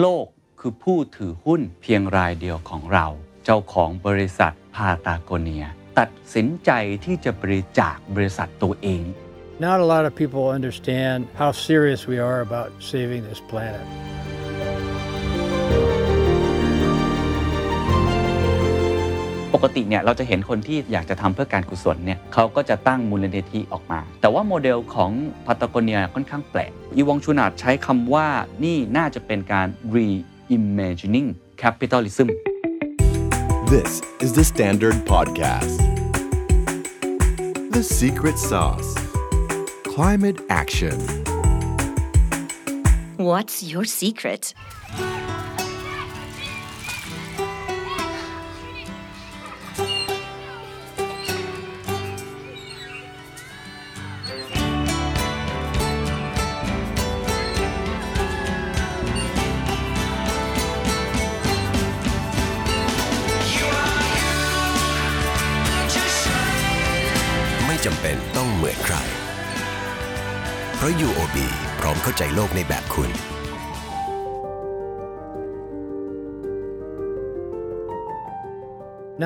โลกคือผู้ถือหุ้นเพียงรายเดียวของเรา เจ้าของบริษัทพาตาโกเนีย ตัดสินใจที่จะบริจาคบริษัทตัวเอง Not a lot of people understand how serious we are about saving this planet. ปกติเนี่ยเราจะเห็นคนที่อยากจะทำเพื่อการกุศลเนี่ยเขาก็จะตั้งมูลนิธิออกมา แต่ว่าโมเดลของพัตโกเนียค่อนข้างแปลกอีวองชูนาดใช้คำว่านี่น่าจะเป็นการ reimagining capitalism This is the Standard Podcast. The Secret Sauce Climate Action. What's your secret? เข้าใจโลกในแบบคุณ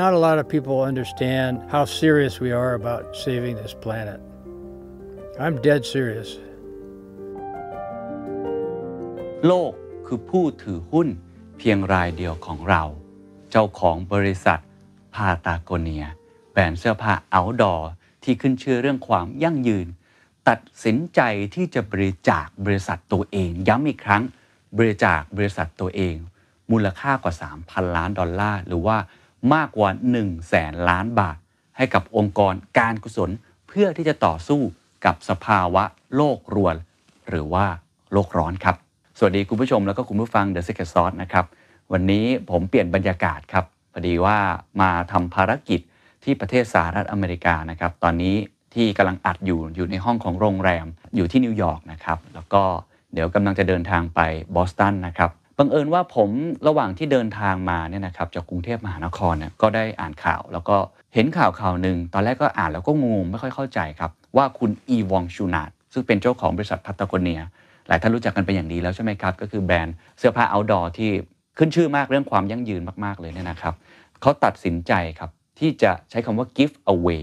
Not a lot of people understand how serious we are about saving this planet. I'm dead serious. โลกคือผู้ถือหุ้นเพียงรายเดียวของเรา เจ้าของบริษัทพาตาโกเนีย แบรนด์เสื้อผ้า outdoor ที่ขึ้นชื่อเรื่องความยั่งยืน ตัดสินใจที่จะบริจาคบริษัทตัวเอง ย้ำอีกครั้งบริจาคบริษัทตัวเอง มูลค่ากว่า 3,000 ล้านดอลลาร์ หรือว่ามากกว่า 1 0 0 0 0แสนล้านบาท ให้กับองค์กรการกุศล เพื่อที่จะต่อสู้กับสภาวะโลกรวน หรือว่าโลกร้อนครับ สวัสดีคุณผู้ชมแล้วก็คุณผู้ฟัง The Secret Sauce นะครับวันนี้ผมเปลี่ยนบรรยากาศครับพอดีว่ามาทำภารกิจที่ประเทศสหรัฐอเมริกานะครับ ตอนนี้ ที่กำลังอัดอยู่อยู่ในห้องของโรงแรมอยู่ที่นิวยอร์กนะครับแล้วก็เดี๋ยวกำลังจะเดินทางไปบอสตันนะครับบังเอิญว่าผมระหว่างที่เดินทางมาเนี่ยนะครับจากกรุงเทพมหานครเนี่ยก็ได้อ่านข่าว แล้วก็เห็นข่าวข่าวหนึ่งตอนแรกก็อ่านแล้วก็งงไม่ค่อยเข้าใจครับ ว่าคุณอีวองชูนาร์ดซึ่งเป็นเจ้าของบริษัทพัตตาโกเนียหลายท่านรู้จักกันเป็นอย่างดีแล้วใช่ไหมครับ ก็คือแบรนด์เสื้อผ้า outdoor ที่ขึ้นชื่อมากเรื่องความยั่งยืนมาก ๆ เลยเนี่ยนะครับเขาตัดสินใจครับที่จะใช้คำว่า give away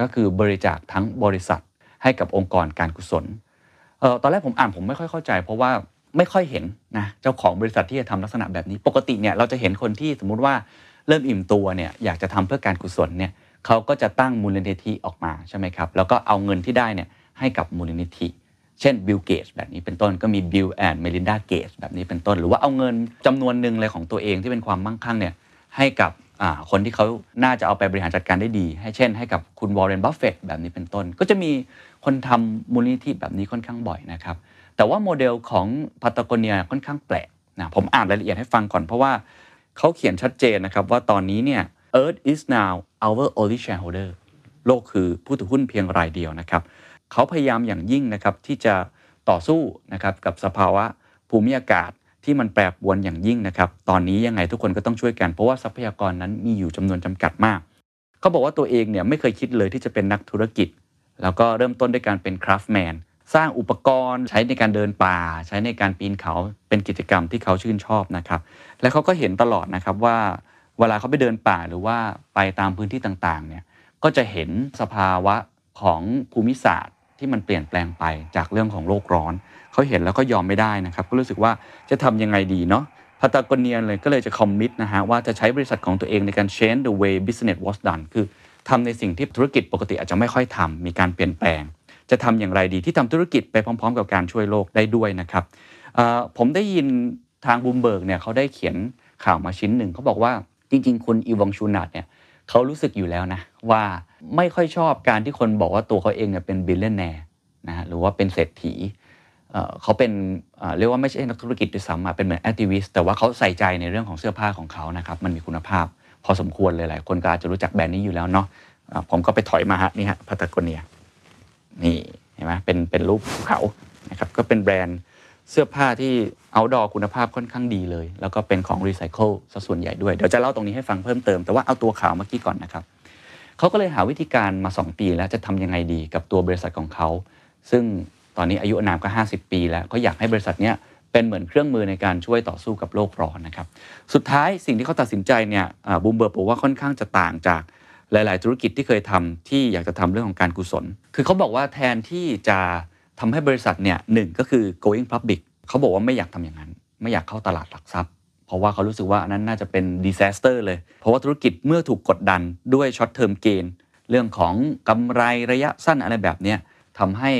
ก็คือบริจาคทั้งบริษัทให้กับองค์กรการกุศลเออตอนแรกผมอ่านผมไม่ค่อยเข้าใจ เพราะว่าไม่ค่อยเห็นนะเจ้าของบริษัทที่จะทำลักษณะแบบนี้ ปกติเนี่ยเราจะเห็นคนที่สมมุติว่าเริ่มอิ่มตัวเนี่ยอยากจะทำเพื่อการกุศลเนี่ยเขาก็จะตั้งมูลนิธิออกมาใช่ไหมครับแล้วก็เอาเงินที่ได้เนี่ยให้กับมูลนิธิ เช่นบิลเกตส์แบบนี้เป็นต้นก็มี Bill and Melinda Gates แบบนี้เป็นต้น หรือว่าเอาเงินจำนวนหนึ่งเลยของตัวเองที่เป็นความมั่งคั่งเนี่ยให้กับ คนที่เขาน่าจะเอาไปบริหารจัดการได้ดี ให้เช่น ให้กับคุณวอร์เรนบัฟเฟตต์แบบนี้เป็นต้น ก็จะมีคนทำมูลนิธิแบบนี้ค่อนข้างบ่อยนะครับ แต่ว่าโมเดลของพัตโกเนียค่อนข้างแปลกนะผมอ่านรายละเอียดให้ฟังก่อนเพราะว่าเขาเขียนชัดเจนนะครับว่าตอนนี้เนี่ย Earth is now our only shareholder โลกคือผู้ถือหุ้นเพียงรายเดียวนะครับเขาพยายามอย่างยิ่งนะครับที่จะต่อสู้นะครับกับสภาวะภูมิอากาศ ที่มันแปรปรวนอย่างยิ่งนะครับ ตอนนี้ยังไงทุกคนก็ต้องช่วยกัน เพราะว่าทรัพยากรนั้นมีอยู่จำนวนจำกัดมาก เขาบอกว่าตัวเองเนี่ยไม่เคยคิดเลยที่จะเป็นนักธุรกิจ แล้วก็เริ่มต้นด้วยการเป็นคราฟแมน สร้างอุปกรณ์ใช้ในการเดินป่า ใช้ในการปีนเขา เป็นกิจกรรมที่เขาชื่นชอบนะครับ และเขาก็เห็นตลอดนะครับว่า เวลาเขาไปเดินป่าหรือว่าไปตามพื้นที่ต่างๆ เนี่ย ก็จะเห็นสภาวะของภูมิศาสตร์ที่มันเปลี่ยนแปลงไปจากเรื่องของโลกร้อน เขาเห็นแล้วก็ยอมไม่ได้นะครับก็รู้สึกว่าจะทำยังไงดีเนาะพัตากเนียเลยก็เลยจะคอมมิตนะฮะว่าจะใช้บริษัทของตัวเองในการ change the way business was done คือทำในสิ่งที่ธุรกิจปกติอาจจะไม่ค่อยทำมีการเปลี่ยนแปลง จะทำอย่างไรดีที่ทำธุรกิจไปพร้อม ๆ กับการช่วยโลกได้ด้วยนะครับผมได้ยินทางบูมเบิร์กเนี่ยเขาได้เขียนข่าวมาชิ้นหนึ่งเขาบอกว่าจริง ๆ คุณอีวองชูนาร์ดเนี่ยเขารู้สึกอยู่แล้วนะว่าไม่ค่อยชอบการที่คนบอกว่าตัวเขาเองเนี่ยเป็น billionaire นะฮะหรือว่าเป็นเศรษฐี เขาเป็นเรียกว่าไม่ใช่นักธุรกิจด้วยซ้ำเป็นเหมือน activist แต่ว่าเขาใส่ใจในเรื่องของเสื้อผ้าของเขานะครับมันมีคุณภาพ พอสมควรเลยหลายคนก็อาจจะรู้จักแบรนด์นี้อยู่แล้วเนาะผมก็ไปถอยมาฮะนี่ฮะพัตโกเนียนี่เห็นไหมเป็นเป็นรูปภูเขานะครับก็เป็นแบรนด์เสื้อผ้าที่ outdoor คุณภาพค่อนข้างดีเลย แล้วก็เป็นของรีไซเคิลซะส่วนใหญ่ด้วย เดี๋ยวจะเล่าตรงนี้ให้ฟังเพิ่มเติมแต่ว่าเอาตัวข่าวเมื่อกี้ก่อนนะครับเขาก็เลยหาวิธีการมา 2 ปีแล้วจะทำยังไงดีกับตัวบริษัทของเขา ซึ่ง ตอนนี้อายุอานามก็ 50 ปีแล้วก็อยากให้บริษัทเนี้ยเป็นเหมือนเครื่องมือในการช่วยต่อสู้กับโลกร้อนนะครับ สุดท้ายสิ่งที่เขาตัดสินใจเนี่ยบูมเบิร์บอกว่าค่อนข้างจะต่างจากหลาย ๆ ธุรกิจที่เคยทำที่อยากจะทำเรื่องของการกุศล คือเขาบอกว่าแทนที่จะทำให้บริษัทเนี่ยหนึ่งก็คือ going public เขาบอกว่าไม่อยากทำอย่างนั้น ไม่อยากเข้าตลาดหลักทรัพย์ เพราะว่าเขารู้สึกว่าอันนั้นน่าจะเป็น disaster เลย เพราะว่าธุรกิจเมื่อถูกกดดันด้วย short term gain เรื่องของกำไรระยะสั้นอะไรแบบนี้ ทำให้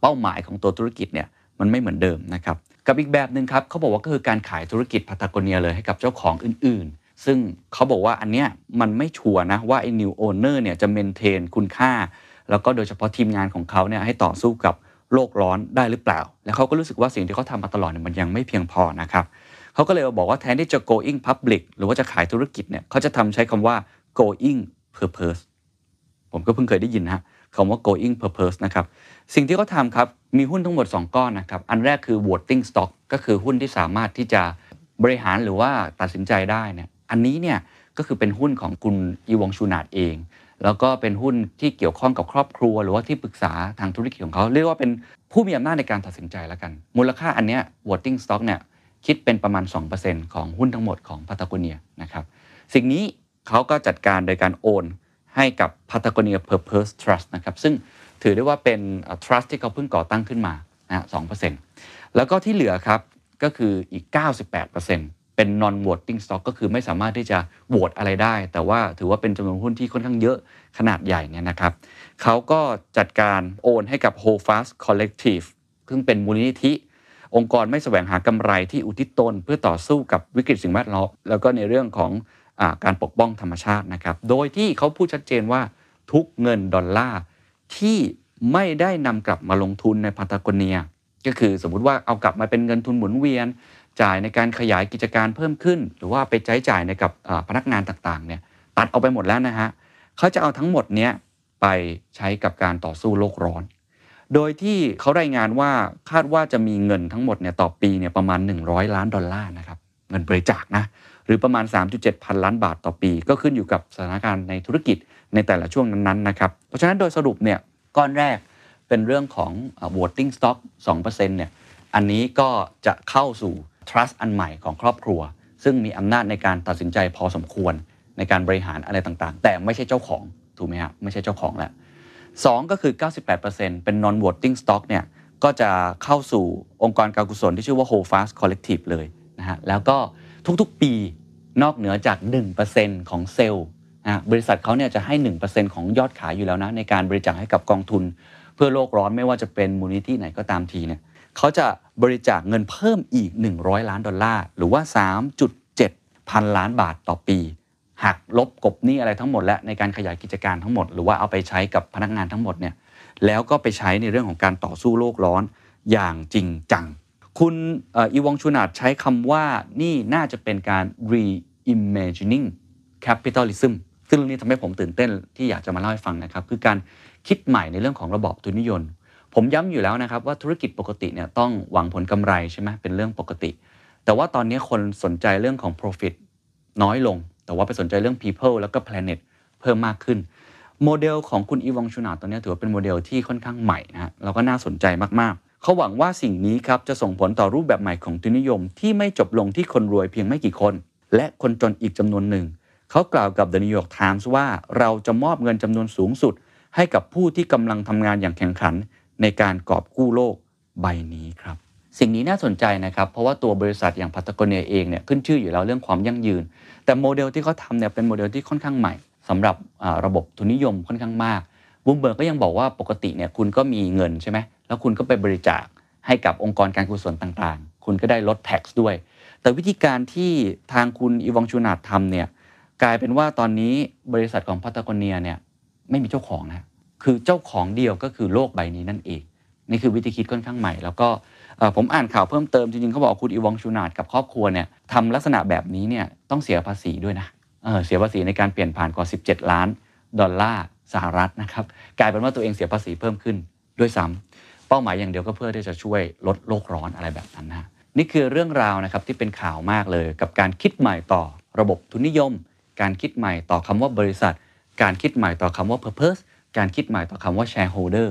เป้าหมายของตัวธุรกิจเนี่ยมันไม่เหมือนเดิมนะครับกับอีกแบบหนึ่งครับเขาบอกว่าก็คือการขายธุรกิจพาตาโกเนียเลยให้กับเจ้าของอื่นๆ ซึ่งเขาบอกว่าอันเนี้ยมันไม่ชัวร์นะว่าไอ้ new owner เนี่ยจะเมนเทนคุณค่า แล้วก็โดยเฉพาะทีมงานของเขาเนี่ยให้ต่อสู้กับโลกร้อนได้หรือเปล่า แล้วเขาก็รู้สึกว่าสิ่งที่เขาทำมาตลอดเนี่ยมันยังไม่เพียงพอนะครับเขาก็เลยบอกว่าแทนที่จะ going public หรือว่าจะขายธุรกิจเนี่ยเขาจะทำใช้คำว่า going purpose ผมก็เพิ่งเคยได้ยินนะ คำว่า going purpose นะครับ สิ่งที่เขาทำครับ มีหุ้นทั้งหมด 2 ก้อนนะครับ อันแรกคือ voting stock ก็คือหุ้นที่สามารถที่จะบริหารหรือว่าตัดสินใจได้เนี่ยอันนี้เนี่ยก็คือเป็นหุ้นของคุณอีวองชูนาดเอง แล้วก็เป็นหุ้นที่เกี่ยวข้องกับครอบครัว หรือว่าที่ปรึกษาทางธุรกิจของเขา เรียกว่าเป็นผู้มีอำนาจในการตัดสินใจแล้วกัน มูลค่าอันเนี้ย voting stock เนี่ยคิดเป็นประมาณ 2%ของหุ้นทั้งหมดของพาตาโกเนียนะครับสิ่งนี้เขาก็จัดการโดยการโอน ให้กับ Patagonia Purpose Trust นะครับซึ่งถือได้ว่าเป็น trust ที่เขาเพิ่งก่อตั้งขึ้นมานะสองเปอร์เซ็นต์แล้วก็ที่เหลือครับก็คืออีก 98%เป็น non voting stock ก็คือไม่สามารถที่จะโหวตอะไรได้ แต่ว่าถือว่าเป็นจำนวนหุ้นที่ค่อนข้างเยอะขนาดใหญ่เนี่ยนะครับเขาก็จัดการโอนให้กับ Hold Fast Collective ซึ่งเป็นมูลนิธิ องค์กรไม่แสวงหากำไรที่อุทิศตน เพื่อต่อสู้กับวิกฤตสิ่งแวดล้อมแล้วก็ในเรื่องของ การปกป้องธรรมชาตินะครับ โดยที่เขาพูดชัดเจนว่าทุกเงินดอลลาร์ที่ไม่ได้นำกลับมาลงทุนในพาตาโกเนีย ก็คือสมมุติว่าเอากลับมาเป็นเงินทุนหมุนเวียน จ่ายในการขยายกิจการเพิ่มขึ้น หรือว่าไปใช้จ่ายในกับพนักงานต่างๆเนี่ยตัดเอาไปหมดแล้วนะฮะเขาจะเอาทั้งหมดเนี้ยไปใช้กับการต่อสู้โลกร้อน โดยที่เขารายงานว่าคาดว่าจะมีเงินทั้งหมดเนี่ยต่อปีเนี่ยประมาณ 100 ล้านดอลลาร์นะครับเงินบริจาคนะ หรือประมาณ 3.7 พันล้านบาทต่อปี ก็ขึ้นอยู่กับสถานการณ์ในธุรกิจในแต่ละช่วงนั้นๆนะครับเพราะฉะนั้นโดยสรุปเนี่ยก้อนแรกเป็นเรื่องของ voting stock 2%เนี่ยอันนี้ก็จะเข้าสู่ trust อันใหม่ของครอบครัว ซึ่งมีอำนาจในการตัดสินใจพอสมควรในการบริหารอะไรต่างๆ แต่ไม่ใช่เจ้าของถูกไหมครับไม่ใช่เจ้าของแล้วสองก็คือ 98%เป็น non voting stock เนี่ยก็จะเข้าสู่องค์กรการกุศลที่ชื่อว่า Hold Fast Collective เลยนะฮะแล้วก็ ทุกๆ ปีนอกเหนือจาก 1%ของเซลล์นะบริษัทเขาเนี่ยจะให้ 1%ของยอดขายอยู่แล้วนะในการบริจาคให้กับกองทุน เพื่อโลกร้อนไม่ว่าจะเป็นมูลนิธิไหนก็ตามทีเนี่ยเขาจะบริจาคเงินเพิ่มอีก 100 ล้านดอลลาร์หรือว่า 3.7 พันล้านบาทต่อปีหักลบกบหนี้อะไรทั้งหมดและในการขยายกิจการทั้งหมด หรือว่าเอาไปใช้กับพนักงานทั้งหมดเนี่ยแล้วก็ไปใช้ในเรื่องของการต่อสู้โลกร้อนอย่างจริงจัง คุณอีวองชูนาดใช้คำว่านี่น่าจะเป็นการ reimagining capitalism ซึ่งเรื่องนี้ทำให้ผมตื่นเต้นที่อยากจะมาเล่าให้ฟังนะครับ คือการคิดใหม่ในเรื่องของระบอบทุนนิยม ผมย้ำอยู่แล้วนะครับว่าธุรกิจปกติเนี่ยต้องหวังผลกำไรใช่ไหมเป็นเรื่องปกติ แต่ว่าตอนนี้คนสนใจเรื่องของ profit น้อยลง แต่ว่าไปสนใจเรื่อง people แล้วก็ planet เพิ่มมากขึ้นโมเดลของคุณอีวองชูนาร์ดตอนนี้ถือว่าเป็นโมเดลที่ค่อนข้างใหม่นะฮะแล้วก็น่าสนใจมาก เขาหวังว่าสิ่งนี้ครับจะส่งผลต่อรูปแบบใหม่ของทุนนิยม ที่ไม่จบลงที่คนรวยเพียงไม่กี่คน และคนจนอีกจำนวนหนึ่ง เขากล่าวกับ The New York Times ว่าเราจะมอบเงินจำนวนสูงสุด ให้กับผู้ที่กำลังทำงานอย่างแข่งขัน ในการกอบกู้โลกใบนี้ครับ สิ่งนี้น่าสนใจนะครับ เพราะว่าตัวบริษัทอย่างพัตโกเนียเองเนี่ยขึ้นชื่ออยู่แล้วเรื่องความยั่งยืน แต่โมเดลที่เขาทำเนี่ยเป็นโมเดลที่ค่อนข้างใหม่สำหรับระบบทุนนิยมค่อนข้างมากบูมเบิร์กก็ยังบอกว่าปกติเนี่ยคุณก็มีเงินใช่ไหม แล้วคุณก็ไปบริจาคให้กับองค์กรการกุศลต่างๆ คุณก็ได้ลด tax ด้วย แต่วิธีการที่ทางคุณอีวองชูนาร์ดทำเนี่ยกลายเป็นว่าตอนนี้บริษัทของพัตโกเนียเนี่ยไม่มีเจ้าของนะคือเจ้าของเดียวก็คือโลกใบนี้นั่นเองนี่คือวิธีคิดค่อนข้างใหม่ แล้วก็ผมอ่านข่าวเพิ่มเติมจริงๆเขาบอกคุณอีวองชูนาร์ดกับครอบครัวเนี่ยทำลักษณะแบบนี้เนี่ยต้องเสียภาษีด้วยนะเเสียภาษีในการเปลี่ยนผ่านกว่า 17 ล้าน ดอลลาร์สหรัฐนะครับกลายเป็นว่าตัวเองเสียภาษีเพิ่มขึ้นด้วยซ้ำ เป้าหมายอย่างเดียวก็เพื่อที่จะช่วยลดโลกร้อนอะไรแบบนั้นนะนี่คือเรื่องราวนะครับที่เป็นข่าวมากเลย กับการคิดใหม่ต่อระบบทุนนิยม การคิดใหม่ต่อคำว่าบริษัท การคิดใหม่ต่อคำว่า purpose การคิดใหม่ต่อคำว่า shareholder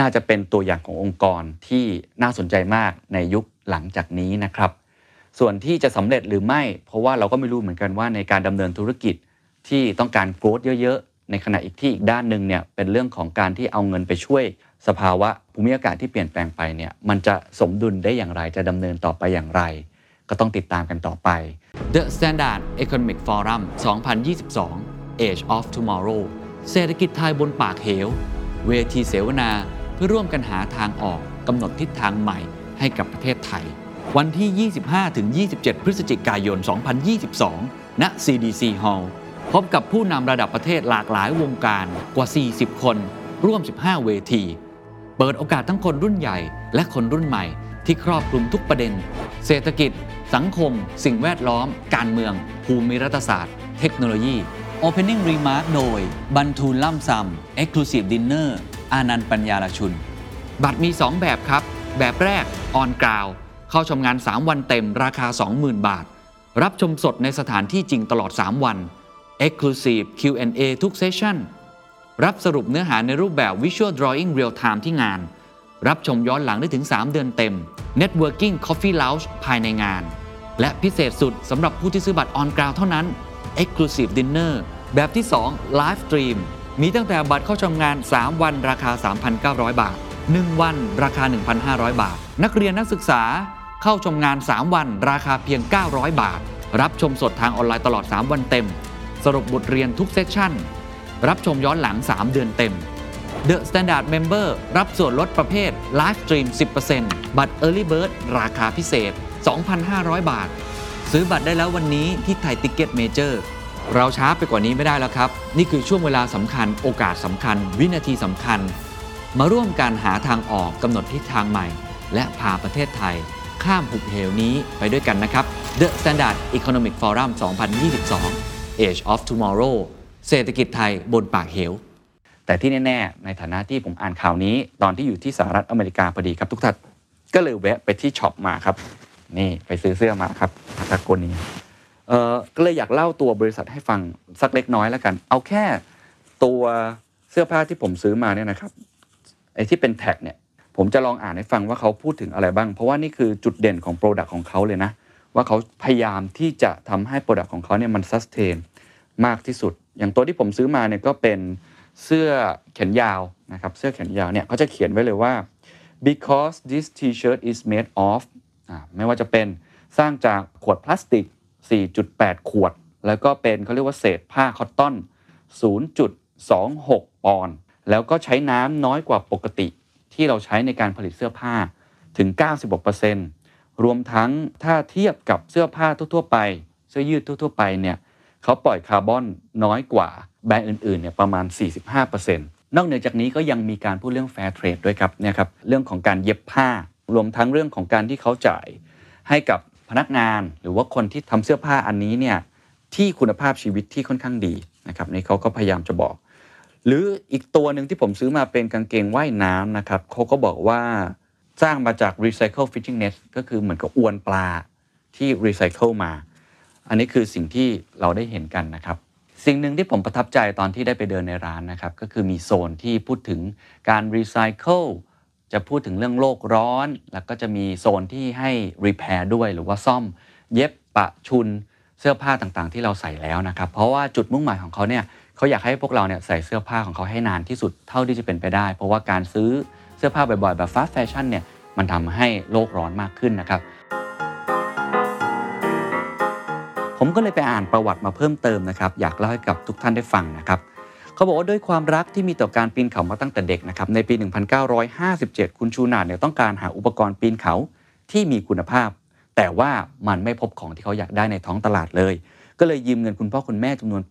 น่าจะเป็นตัวอย่างขององค์กรที่น่าสนใจมากในยุคหลังจากนี้นะครับ ส่วนที่จะสำเร็จหรือไม่ เพราะว่าเราก็ไม่รู้เหมือนกันว่าในการดำเนินธุรกิจที่ต้องการโกรธเยอะๆ ในขณะอีกที่อีกด้านหนึ่งเนี่ยเป็นเรื่องของการที่เอาเงินไปช่วย สภาวะภูมิอากาศที่เปลี่ยนแปลงไปเนี่ยมันจะสมดุลได้อย่างไรจะดำเนินต่อไปอย่างไร ก็ต้องติดตามกันต่อไป The Standard Economic Forum 2022 Age of Tomorrow เศรษฐกิจไทยบนปากเหว เวทีเสวนาเพื่อร่วมกันหาทางออกกำหนดทิศทางใหม่ให้กับประเทศไทย วันที่ 25-27 พฤศจิกายน 2022 ณ CDC Hall พบกับผู้นำระดับประเทศหลากหลายวงการกว่า 40 คน ร่วม 15 เวที เปิดโอกาสทั้งคนรุ่นใหญ่ และคนรุ่นใหม่ ที่ครอบคลุมทุกประเด็น เศรษฐกิจ สังคม สิ่งแวดล้อม การเมือง ภูมิรัฐศาสตร์ เทคโนโลยี Opening Remark โดยบันทูลล่ำซำ Exclusive Dinner อานันต์ปัญญาลชุน บัตรมี 2 แบบครับ แบบแรกออนกราวเข้าชมงาน 3 วันเต็มราคา 20,000 บาท รับชมสดในสถานที่จริงตลอด 3 วัน Exclusive Q&A ทุกเซสชั่น รับสรุปเนื้อหาในรูปแบบ Visual Drawing Real Time ที่งาน รับชมย้อนหลังได้ถึง 3 เดือนเต็ม Networking Coffee Lounge ภายในงาน และพิเศษสุดสำหรับผู้ที่ซื้อบัตรออนกราวเท่านั้น Exclusive Dinner แบบที่ 2 Live Stream มีตั้งแต่บัตรเข้าชมงาน 3 วันราคา 3,900 บาท 1 วันราคา 1,500 บาท นักเรียนนักศึกษาเข้าชมงาน 3 วันราคาเพียง 900 บาท รับชมสดทางออนไลน์ตลอด 3 วันเต็ม สรุปบทเรียนทุกเซสชั่น รับชมย้อนหลัง 3 เดือนเต็ม The Standard Member รับส่วนลดประเภท Live Stream 10%บัตร Early Bird ราคาพิเศษ 2,500 บาท ซื้อบัตรได้แล้ววันนี้ที่ไทยติ c เก็ตเมเจอร์เราช้าไปกว่านี้ไม่ได้แล้วครับ นี่คือช่วงเวลาสำคัญ โอกาสสำคัญ วินาทีสำคัญ มาร่วมกันหาทางออกกำหนดทิศทางใหม่ และพาประเทศไทย ข้ามหุบเหวนี้ไปด้วยกันนะครับ The Standard Economic Forum 2022 Age of Tomorrow เศรษฐกิจไทยบนปากเหว แต่ที่แน่ๆ ในฐานะที่ผมอ่านข่าวนี้ ตอนที่อยู่ที่สหรัฐอเมริกาพอดีครับทุกท่านก็เลยแวะไปที่ช็อปมาครับ นี่ไปซื้อเสื้อมาครับตะโกนนี้เออก็เลยอยากเล่าตัวบริษัทให้ฟังสักเล็กน้อยแล้วกัน เอาแค่ตัวเสื้อผ้าที่ผมซื้อมาเนี่ยนะครับไอ้ที่เป็น tag เนี่ยผมจะลองอ่านให้ฟังว่าเขาพูดถึงอะไรบ้าง เพราะว่านี่คือจุดเด่นของ product ของเขาเลยนะ ว่าเขาพยายามที่จะทำให้ product ของเขาเนี่ยมัน sustain มากที่สุด อย่างตัวที่ผมซื้อมาเนี่ยก็เป็นเสื้อแขนยาวนะครับเสื้อแขนยาวเนี่ยเขาจะเขียนไว้เลยว่า because this t-shirt is made of ไม่ว่าจะเป็นสร้างจากขวดพลาสติก 4.8 ขวด แล้วก็เป็นเขาเรียกว่าเศษผ้า cotton 0.26 ปอนด์แล้วก็ใช้น้ำน้อยกว่าปกติ ที่เราใช้ในการผลิตเสื้อผ้าถึง 96%รวมทั้งถ้าเทียบกับเสื้อผ้าทั่วๆไป เสื้อยืดทั่วๆไปเนี่ย เขาปล่อยคาร์บอนน้อยกว่าแบรนด์อื่นๆเนี่ยประมาณ 45%นอกเหนือจากนี้ก็ยังมีการพูดเรื่องแฟร์เทรดด้วยครับเนี่ยครับเรื่องของการเย็บผ้ารวมทั้งเรื่องของการที่เขาจ่ายให้กับพนักงานหรือว่าคนที่ทำเสื้อผ้าอันนี้เนี่ยที่คุณภาพชีวิตที่ค่อนข้างดีนะครับนี่เขาก็พยายามจะบอก หรืออีกตัวหนึ่งที่ผมซื้อมาเป็นกางเกงว่ายน้ำนะครับเขาก็บอกว่าสร้างมาจาก Recycle Fishing Net ก็คือเหมือนกับอวนปลาที่ Recycle มา อันนี้คือสิ่งที่เราได้เห็นกันนะครับ สิ่งหนึ่งที่ผมประทับใจตอนที่ได้ไปเดินในร้านนะครับ ก็คือมีโซนที่พูดถึงการรีไซเคิลจะพูดถึงเรื่องโลกร้อน แล้วก็จะมีโซนที่ให้รีแพร์ด้วยหรือว่าซ่อม เย็บปะชุนเสื้อผ้าต่างๆ ที่เราใส่แล้วนะครับ เพราะว่าจุดมุ่งหมายของเขาเนี่ยเขาอยากให้พวกเราเนี่ยใส่เสื้อผ้าของเขาให้นานที่สุดเท่าที่จะเป็นไปได้ เพราะว่าการซื้อเสื้อผ้าบ่อยๆ แบบฟาสต์แฟชั่นเนี่ยมันทำให้โลกร้อนมากขึ้นนะครับ ผมก็เลยไปอ่านประวัติมาเพิ่มเติมนะครับ อยากเล่าให้กับทุกท่านได้ฟังนะครับเขาบอกว่าด้วยความรักที่มีต่อการปีนเขามาตั้งแต่เด็กนะครับในปี 1957 คุณชูนาดเนี่ยต้องการหาอุปกรณ์ปีนเขาที่มีคุณภาพ แต่ว่ามันไม่พบของที่เขาอยากได้ในท้องตลาดเลย ก็เลยยืมเงินคุณพ่อคุณแม่จำนวน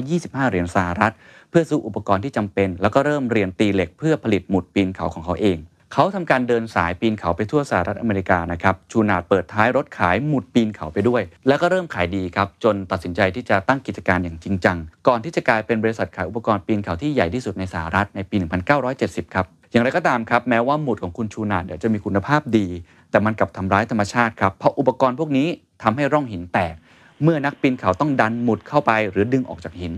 825 เหรียญสหรัฐ เพื่อซื้ออุปกรณ์ที่จำเป็น แล้วก็เริ่มเรียนตีเหล็กเพื่อผลิตหมุดปีนเขาของเขาเอง เขาทำการเดินสายปีนเขาไปทั่วสหรัฐอเมริกานะครับชูนาดเปิดท้ายรถขายหมุดปีนเขาไปด้วย แล้วก็เริ่มขายดีครับจนตัดสินใจที่จะตั้งกิจการอย่างจริงจัง ก่อนที่จะกลายเป็นบริษัทขายอุปกรณ์ปีนเขาที่ใหญ่ที่สุดในสหรัฐในปี 1970 ครับอย่างไรก็ตามครับแม้ว่าหมุดของคุณชูนาดเดี๋ยวจะมีคุณภาพดี แต่มันกลับทำร้ายธรรมชาติครับเพราะอุปกรณ์พวกนี้ทำให้ร่องหินแตก เมื่อนักปีนเขาต้องดันหมุดเข้าไปหรือดึงออกจากหิน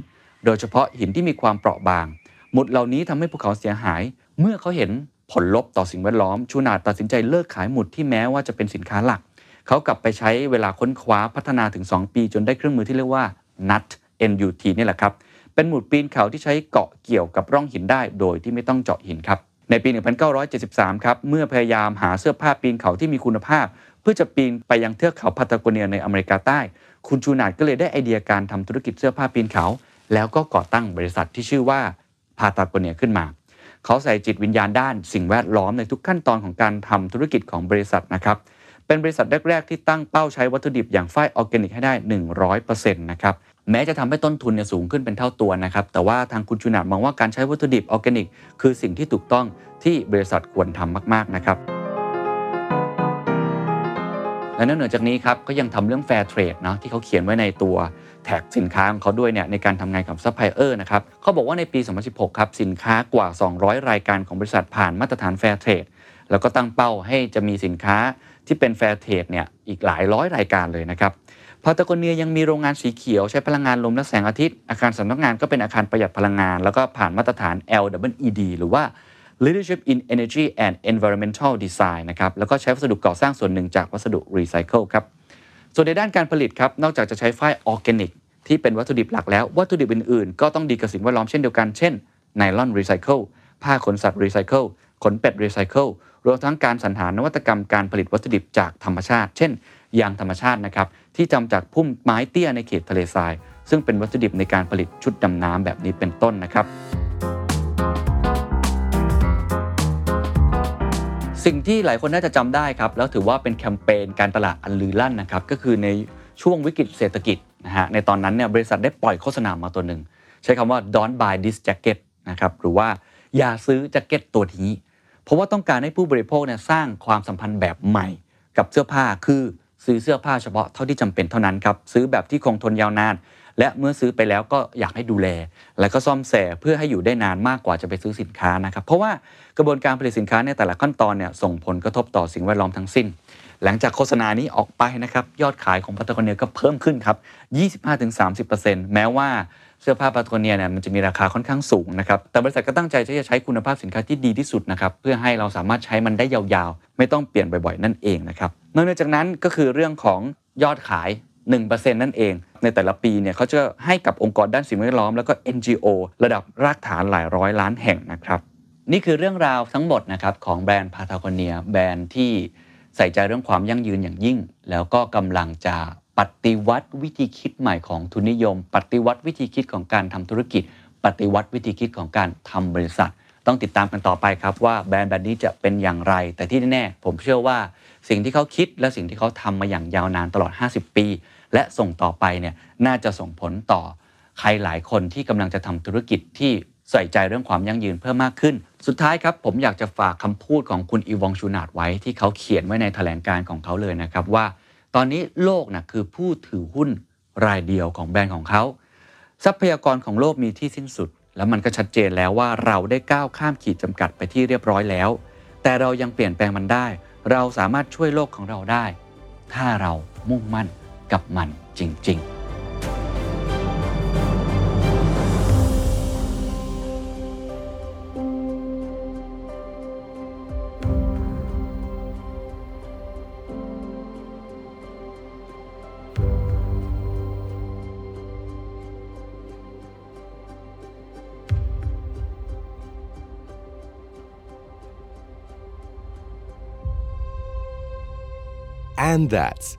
โดยเฉพาะหินที่มีความเปราะบาง หมุดเหล่านี้ทำให้ภูเขาเสียหาย เมื่อเขาเห็น ผลลบต่อสิ่งแวดล้อม ชูนาตัดสินใจเลิกขายหมุดที่แม้ว่าจะเป็นสินค้าหลัก เขากลับไปใช้เวลาค้นคว้าพัฒนาถึง 2 ปี จนได้เครื่องมือที่เรียกว่า NUT NUT นี่แหละครับ เป็นหมุดปีนเขาที่ใช้เกาะเกี่ยวกับร่องหินได้ โดยที่ไม่ต้องเจาะหินครับ ในปี 1973 ครับ เมื่อพยายามหาเสื้อผ้าปีนเขาที่มีคุณภาพ เพื่อจะปีนไปยังเทือกเขาพาตาโกเนียในอเมริกาใต้ คุณชูนาดก็เลยได้ไอเดียการทำธุรกิจเสื้อผ้าปีนเขา แล้วก็ก่อตั้งบริษัทที่ชื่อว่าพาตาโกเนียขึ้นมา เขาใส่จิตวิญญาณด้านสิ่งแวดล้อมในทุกขั้นตอนของการทำธุรกิจของบริษัทนะครับเป็นบริษัทแรก ๆ ที่ตั้งเป้าใช้วัตถุดิบอย่างฝ้ายออร์แกนิกให้ได้ 100%นะครับแม้จะทำให้ต้นทุนเนี่ยสูงขึ้นเป็นเท่าตัวนะครับแต่ว่าทางคุณชุนัดมองว่าการใช้วัตถุดิบออร์แกนิก คือสิ่งที่ถูกต้องที่บริษัทควรทำมากๆนะครับ และนอกเหนือจากนี้ครับก็ยังทำเรื่อง Fair Trade เนาะที่เขาเขียนไว้ในตัว tag สินค้าของเขาด้วยเนี่ยในการทำงานกับซัพพลายเออร์นะครับเขาบอกว่าในปี 2016 ครับสินค้ากว่า 200 รายการของบริษัทผ่านมาตรฐาน Fair Trade แล้วก็ตั้งเป้าให้จะมีสินค้าที่เป็น Fair Trade เนี่ยอีกหลายร้อยรายการเลยนะครับพาตาโกเนียยังมีโรงงานสีเขียวใช้พลังงานลมและแสงอาทิตย์ อาคารสำนักงานก็เป็นอาคารประหยัดพลังงาน แล้วก็ผ่านมาตรฐาน LEED หรือว่า Leadership in Energy and Environmental Design นะครับแล้วก็ใช้วัสดุก่อสร้างส่วนหนึ่งจากวัสดุรีไซเคิลครับส่วนในด้านการผลิตครับนอกจากจะใช้ฝ้ายออร์แกนิกที่เป็นวัตถุดิบหลักแล้ว วัตถุดิบอื่นๆ ก็ต้องดีกับสิ่งแวดล้อมเช่นเดียวกันเช่นไนลอนรีไซเคิลผ้าขนสัตว์รีไซเคิลขนเป็ดรีไซเคิลรวมทั้งการสรรหานวัตกรรมการผลิตวัตถุดิบจากธรรมชาติ เช่น ยางธรรมชาตินะครับที่ทำจากพุ่มไม้เตี้ยในเขตทะเลทราย ซึ่งเป็นวัตถุดิบในการผลิตชุดดำน้ำแบบนี้เป็นต้นนะครับ สิ่งที่หลายคนน่าจะจำได้ครับ แล้วถือว่าเป็นแคมเปญการตลาดอันลือลั่นนะครับ ก็คือในช่วงวิกฤตเศรษฐกิจนะฮะในตอนนั้นเนี่ยบริษัทได้ปล่อยโฆษณามาตัวหนึ่ง ใช้คำว่า don't buy this jacket นะครับหรือว่าอย่าซื้อแจ็คเก็ตตัวนี้ เพราะว่าต้องการให้ผู้บริโภคเนี่ยสร้างความสัมพันธ์แบบใหม่ กับเสื้อผ้าคือซื้อเสื้อผ้าเฉพาะเท่าที่จำเป็นเท่านั้นครับซื้อแบบที่คงทนยาวนาน และเมื่อซื้อไปแล้วก็อยากให้ดูแล แล้วก็ซ่อมแซมเพื่อให้อยู่ได้นานมากกว่าจะไปซื้อสินค้านะครับ เพราะว่ากระบวนการผลิตสินค้าในแต่ละขั้นตอนเนี่ยส่งผลกระทบต่อสิ่งแวดล้อมทั้งสิ้น หลังจากโฆษณานี้ออกไปนะครับยอดขายของปาตโกเนียก็เพิ่มขึ้นครับ 25-30%แม้ว่าเสื้อผ้าปาตโกเนียเนี่ยมันจะมีราคาค่อนข้างสูงนะครับ แต่บริษัทก็ตั้งใจจะใช้คุณภาพสินค้าที่ดีที่สุดนะครับ เพื่อให้เราสามารถใช้มันได้ยาวๆ ไม่ต้องเปลี่ยนบ่อยๆ นั่นเองนะครับนอกจากนั้นก็คือเรื่องของยอดขาย 1%นั่นเอง ในแต่ละปีเนี่ยเขาจะให้กับองค์กรด้านสิ่งแวดล้อมแล้วก็ NGO ระดับรากฐานหลายร้อยล้านแห่งนะครับนี่คือเรื่องราวทั้งหมดนะครับของแบรนด์พาทาโกเนียแบรนด์ที่ใส่ใจเรื่องความยั่งยืนอย่างยิ่ง แล้วก็กำลังจะปฏิวัติวิธีคิดใหม่ของทุนนิยม ปฏิวัติวิธีคิดของการทำธุรกิจ ปฏิวัติวิธีคิดของการทำบริษัท ต้องติดตามกันต่อไปครับว่าแบรนด์แบบนี้จะเป็นอย่างไร แต่ที่แน่ๆผมเชื่อว่าสิ่งที่เขาคิดและสิ่งที่เขาทำมาอย่างยาวนานตลอด 50 ปี และส่งต่อไปเนี่ยน่าจะส่งผลต่อใครหลายคนที่กำลังจะทำธุรกิจที่ใส่ใจเรื่องความยั่งยืนเพิ่มมากขึ้น สุดท้ายครับ ผมอยากจะฝากคำพูดของคุณอีวองชูนาดไว้ที่เขาเขียนไว้ในแถลงการของเขาเลยนะครับว่า ตอนนี้โลกนะคือผู้ถือหุ้นรายเดียวของแบรนด์ของเขา ทรัพยากรของโลกมีที่สิ้นสุด แล้วมันก็ชัดเจนแล้วว่าเราได้ก้าวข้ามขีดจำกัดไปที่เรียบร้อยแล้ว แต่เรายังเปลี่ยนแปลงมันได้ เราสามารถช่วยโลกของเราได้ ถ้าเรามุ่งมั่น กับมันจริง ๆ and that's